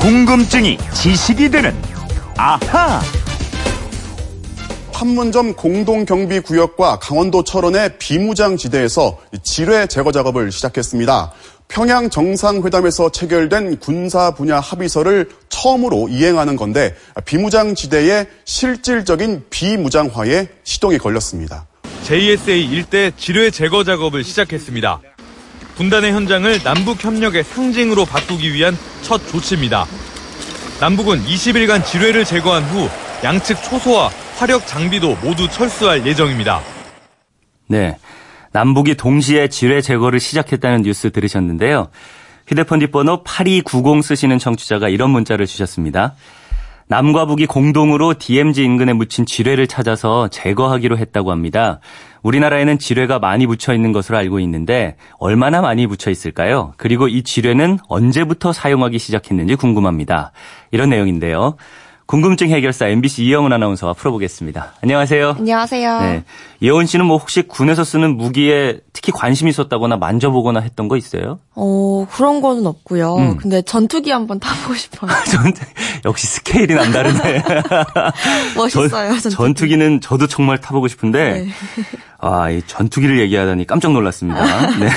궁금증이 지식이 되는 아하. 판문점 공동경비구역과 강원도 철원의 비무장 지대에서 지뢰 제거 작업을 시작했습니다. 평양 정상회담에서 체결된 군사 분야 합의서를 처음으로 이행하는 건데 비무장 지대의 실질적인 비무장화에 시동이 걸렸습니다. JSA 일대 지뢰 제거 작업을 시작했습니다. 분단의 현장을 남북 협력의 상징으로 바꾸기 위한 첫 조치입니다. 남북은 20일간 지뢰를 제거한 후 양측 초소와 화력 장비도 모두 철수할 예정입니다. 네. 남북이 동시에 지뢰 제거를 시작했다는 뉴스 들으셨는데요. 휴대폰 뒷번호 8290 쓰시는 청취자가 이런 문자를 주셨습니다. 남과 북이 공동으로 DMZ 인근에 묻힌 지뢰를 찾아서 제거하기로 했다고 합니다. 우리나라에는 지뢰가 많이 묻혀 있는 것으로 알고 있는데 얼마나 많이 묻혀 있을까요? 그리고 이 지뢰는 언제부터 사용하기 시작했는지 궁금합니다. 이런 내용인데요. 궁금증 해결사 MBC 이영은 아나운서와 풀어보겠습니다. 안녕하세요. 안녕하세요. 네. 예원 씨는 뭐 혹시 군에서 쓰는 무기에 특히 관심이 있었다거나 만져보거나 했던 거 있어요? 어, 그런 거는 없고요. 음. 근데 전투기 한번 타보고 싶어요. 역시 스케일이 남다르네. 멋있어요. 전, 전투기 는 저도 정말 타보고 싶은데, 네. 아, 이 전투기를 얘기하다니 깜짝 놀랐습니다. 네.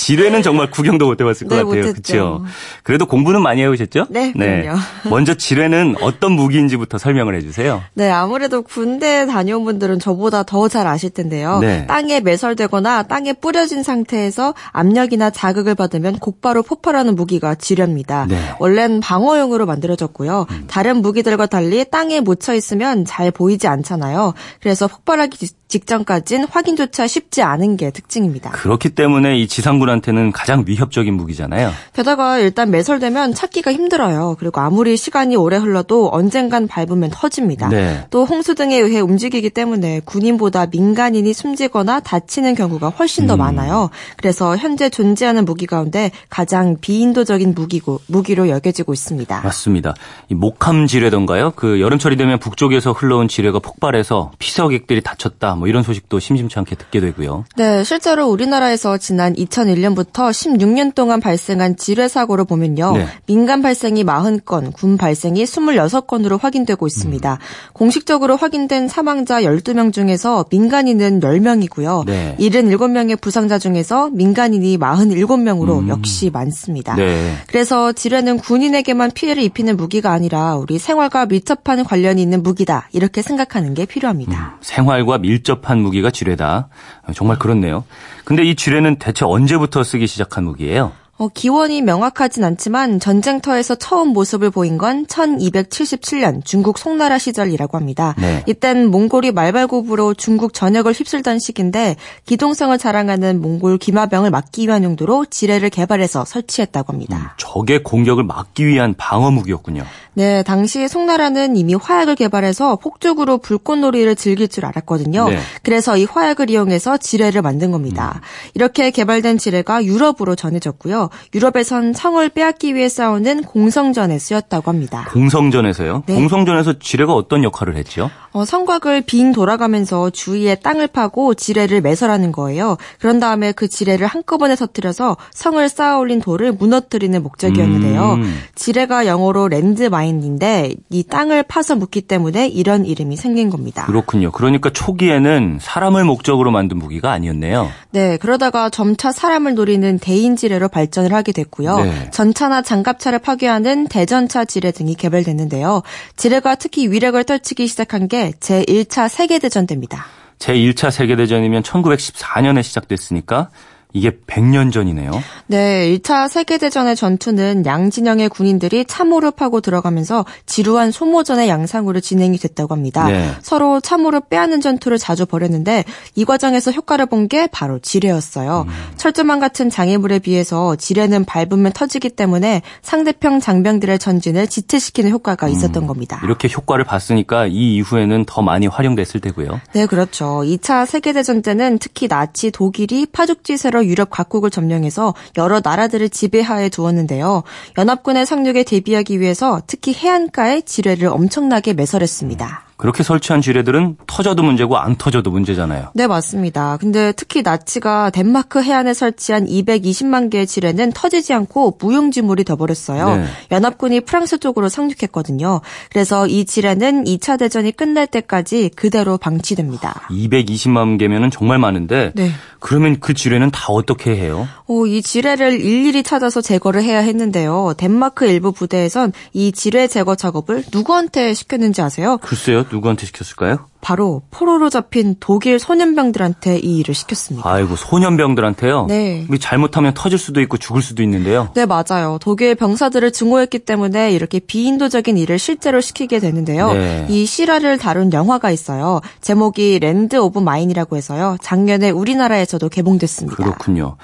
지뢰는 정말 구경도 못 해봤을 것 네, 같아요. 그렇죠. 그래도 공부는 많이 해오셨죠? 네, 네. 먼저 지뢰는 어떤 무기인지부터 설명을 해주세요. 네, 아무래도 군대 다녀온 분들은 저보다 더 잘 아실 텐데요. 네. 땅에 매설되거나 땅에 뿌려진 상태에서 압력이나 자극을 받으면 곧바로 폭발하는 무기가 지뢰입니다. 네. 원래는 방어용으로 만들어졌고요. 음. 다른 무기들과 달리 땅에 묻혀 있으면 잘 보이지 않잖아요. 그래서 폭발하기 직전까지는 확인조차 쉽지 않은 게 특징입니다. 그렇기 때문에 이 지상군한테는 가장 위협적인 무기잖아요. 게다가 일단 매설되면 찾기가 힘들어요. 그리고 아무리 시간이 오래 흘러도 언젠간 밟으면 터집니다. 네. 또 홍수 등에 의해 움직이기 때문에 군인보다 민간인이 숨지거나 다치는 경우가 훨씬 더 음. 많아요. 그래서 현재 존재하는 무기 가운데 가장 비인도적인 무기고 무기로 여겨지고 있습니다. 맞습니다. 이 목함 지뢰던가요? 그 여름철이 되면 북쪽에서 흘러온 지뢰가 폭발해서 피서객들이 다쳤다. 뭐 이런 소식도 심심치 않게 듣게 되고요. 네, 실제로 우리나라에서 지난 2001년부터 16년 동안 발생한 지뢰 사고를 보면요. 네. 민간 발생이 40건, 군 발생이 26건으로 확인되고 있습니다. 음. 공식적으로 확인된 사망자 12명 중에서 민간인은 10명이고요. 네. 77명의 부상자 중에서 민간인이 47명으로 음. 역시 많습니다. 네. 그래서 지뢰는 군인에게만 피해를 입히는 무기가 아니라 우리 생활과 밀접한 관련이 있는 무기다. 이렇게 생각하는 게 필요합니다. 음, 생활과 밀접 밀접한 무기가 지뢰다. 정말 그렇네요. 근데 이 지뢰는 대체 언제부터 쓰기 시작한 무기예요? 어, 기원이 명확하진 않지만 전쟁터에서 처음 모습을 보인 건 1277년 중국 송나라 시절이라고 합니다. 네. 이땐 몽골이 말발굽으로 중국 전역을 휩쓸던 시기인데 기동성을 자랑하는 몽골 기마병을 막기 위한 용도로 지뢰를 개발해서 설치했다고 합니다. 음, 적의 공격을 막기 위한 방어 무기였군요. 네, 당시 송나라는 이미 화약을 개발해서 폭죽으로 불꽃놀이를 즐길 줄 알았거든요. 네. 그래서 이 화약을 이용해서 지뢰를 만든 겁니다. 음. 이렇게 개발된 지뢰가 유럽으로 전해졌고요. 유럽에선 성을 빼앗기 위해 싸우는 공성전에 쓰였다고 합니다. 공성전에서요? 네. 공성전에서 지뢰가 어떤 역할을 했죠? 어, 성곽을 빙 돌아가면서 주위에 땅을 파고 지뢰를 매설하는 거예요. 그런 다음에 그 지뢰를 한꺼번에 터뜨려서 성을 쌓아올린 돌을 무너뜨리는 목적이었는데요. 음. 지뢰가 영어로 랜드마인인데 이 땅을 파서 묻기 때문에 이런 이름이 생긴 겁니다. 그렇군요. 그러니까 초기에는 사람을 목적으로 만든 무기가 아니었네요. 네, 그러다가 점차 사람을 노리는 대인 지뢰로 발전 을 하게 됐고요. 네. 전차나 장갑차를 파괴하는 대전차 지뢰 등이 개발됐는데요. 지뢰가 특히 위력을 떨치기 시작한 게 제1차 세계대전 때입니다. 제1차 세계대전이면 1914년에 시작됐으니까 이게 100년 전이네요. 네, 1차 세계대전의 전투는 양진영의 군인들이 참호를 파고 들어가면서 지루한 소모전의 양상으로 진행이 됐다고 합니다. 네. 서로 참호를 빼앗는 전투를 자주 벌였는데 이 과정에서 효과를 본 게 바로 지뢰였어요. 음. 철조망 같은 장애물에 비해서 지뢰는 밟으면 터지기 때문에 상대편 장병들의 전진을 지체시키는 효과가 음. 있었던 겁니다. 이렇게 효과를 봤으니까 이 이후에는 더 많이 활용됐을 테고요. 네, 그렇죠. 2차 세계대전 때는 특히 나치 독일이 파죽지세로 여러 유럽 각국을 점령해서 여러 나라들을 지배하에 두었는데요. 연합군의 상륙에 대비하기 위해서 특히 해안가에 지뢰를 엄청나게 매설했습니다. 그렇게 설치한 지뢰들은 터져도 문제고 안 터져도 문제잖아요. 네, 맞습니다. 근데 특히 나치가 덴마크 해안에 설치한 220만 개의 지뢰는 터지지 않고 무용지물이 돼버렸어요. 네. 연합군이 프랑스 쪽으로 상륙했거든요. 그래서 이 지뢰는 2차 대전이 끝날 때까지 그대로 방치됩니다. 220만 개면은 정말 많은데 네. 그러면 그 지뢰는 다 어떻게 해요? 어, 이 지뢰를 일일이 찾아서 제거를 해야 했는데요. 덴마크 일부 부대에선 이 지뢰 제거 작업을 누구한테 시켰는지 아세요? 글쎄요, 누구한테 시켰을까요? 바로 포로로 잡힌 독일 소년병들한테 이 일을 시켰습니다. 아이고 소년병들한테요? 네. 잘못하면 터질 수도 있고 죽을 수도 있는데요. 네 맞아요. 독일 병사들을 증오했기 때문에 이렇게 비인도적인 일을 실제로 시키게 되는데요. 네. 이 실화를 다룬 영화가 있어요. 제목이 Land of Mine이라고 해서요. 작년에 우리나라에서도 개봉됐습니다. 그렇군요.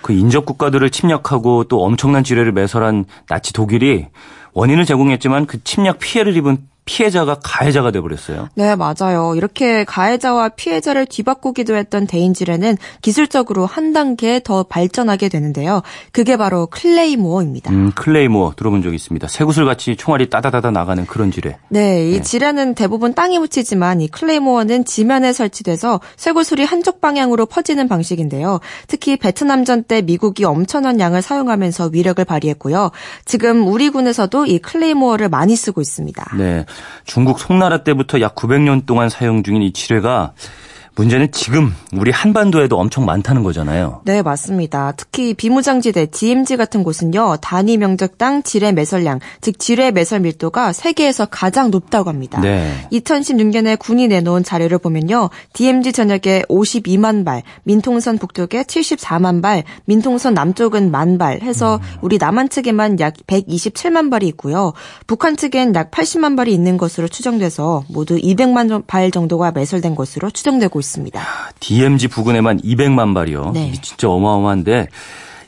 그 인접 국가들을 침략하고 또 엄청난 지뢰를 매설한 나치 독일이 원인을 제공했지만 그 침략 피해를 입은 피해자가 가해자가 돼버렸어요. 네, 맞아요. 이렇게 가해자와 피해자를 뒤바꾸기도 했던 대인지뢰는 기술적으로 한 단계 더 발전하게 되는데요. 그게 바로 클레이모어입니다. 음, 클레이모어 들어본 적이 있습니다. 쇠구슬 같이 총알이 따다다다 나가는 그런 지뢰. 네, 이 네. 지뢰는 대부분 땅에 묻히지만 이 클레이모어는 지면에 설치돼서 쇠구슬이 한쪽 방향으로 퍼지는 방식인데요. 특히 베트남전 때 미국이 엄청난 양을 사용하면서 위력을 발휘했고요. 지금 우리 군에서도 이 클레이모어를 많이 쓰고 있습니다. 네. 중국 송나라 때부터 약 900년 동안 사용 중인 이 지뢰가 문제는 지금 우리 한반도에도 엄청 많다는 거잖아요. 네, 맞습니다. 특히 비무장지대 DMZ 같은 곳은요. 단위 면적당 지뢰 매설량, 즉 지뢰 매설 밀도가 세계에서 가장 높다고 합니다. 네. 2016년에 군이 내놓은 자료를 보면요. DMZ 전역에 52만 발, 민통선 북쪽에 74만 발, 민통선 남쪽은 만 발 해서 음. 우리 남한 측에만 약 127만 발이 있고요. 북한 측엔 약 80만 발이 있는 것으로 추정돼서 모두 200만 발 정도가 매설된 것으로 추정되고 있습니다. 있습니다. DMZ 부근에만 200만 발이요. 네. 진짜 어마어마한데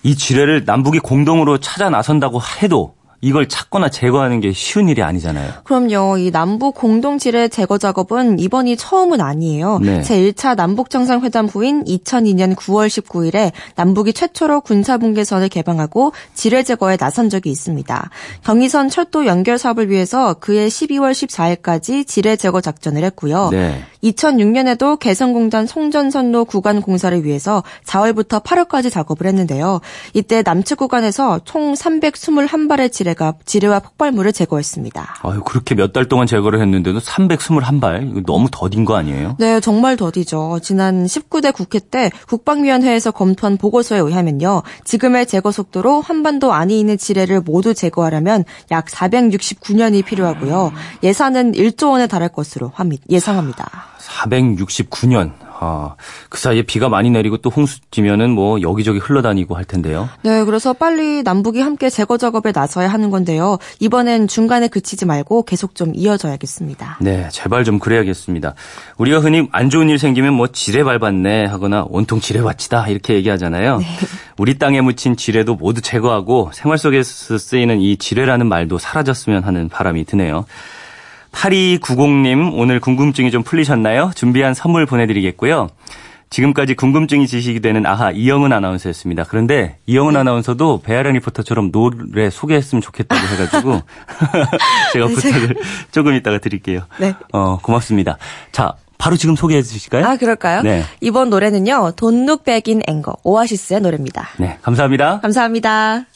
이 지뢰를 남북이 공동으로 찾아 나선다고 해도 이걸 찾거나 제거하는 게 쉬운 일이 아니잖아요. 그럼요. 이 남북 공동 지뢰 제거 작업은 이번이 처음은 아니에요. 네. 제1차 남북 정상회담 후인 2002년 9월 19일에 남북이 최초로 군사 분계선을 개방하고 지뢰 제거에 나선 적이 있습니다. 경의선 철도 연결 사업을 위해서 그해 12월 14일까지 지뢰 제거 작전을 했고요. 네. 2006년에도 개성공단 송전선로 구간 공사를 위해서 4월부터 8월까지 작업을 했는데요. 이때 남측 구간에서 총 321발의 지뢰 가 지뢰와 폭발물을 제거했습니다. 아유, 그렇게 몇 달 동안 제거를 했는데도 321발 이거 너무 더딘 거 아니에요? 네, 정말 더디죠. 지난 19대 국회 때 국방위원회에서 검토한 보고서에 의하면요. 지금의 제거 속도로 한반도 안에 있는 지뢰를 모두 제거하려면 약 469년이 필요하고요. 예산은 1조 원에 달할 것으로 예상합니다. 469년. 아, 그 사이에 비가 많이 내리고 또 홍수 지면은 뭐 여기저기 흘러다니고 할 텐데요. 네, 그래서 빨리 남북이 함께 제거 작업에 나서야 하는 건데요. 이번엔 중간에 그치지 말고 계속 좀 이어져야겠습니다. 네, 제발 좀 그래야겠습니다. 우리가 흔히 안 좋은 일 생기면 뭐 지뢰 밟았네 하거나 온통 지뢰 밭이다 이렇게 얘기하잖아요. 네. 우리 땅에 묻힌 지뢰도 모두 제거하고 생활 속에서 쓰이는 이 지뢰라는 말도 사라졌으면 하는 바람이 드네요. 8290님, 오늘 궁금증이 좀 풀리셨나요? 준비한 선물 보내드리겠고요. 지금까지 궁금증이 지식이 되는 아하 이영은 아나운서였습니다. 그런데 이영은 네. 아나운서도 배아량 리포터처럼 노래 소개했으면 좋겠다고 해가지고 제가 네, 부탁을 조금 이따가 드릴게요. 네. 어 고맙습니다. 자 바로 지금 소개해 주실까요? 아 그럴까요? 네. 이번 노래는요 돈룩 백인 앵거 오아시스의 노래입니다. 네 감사합니다. 감사합니다.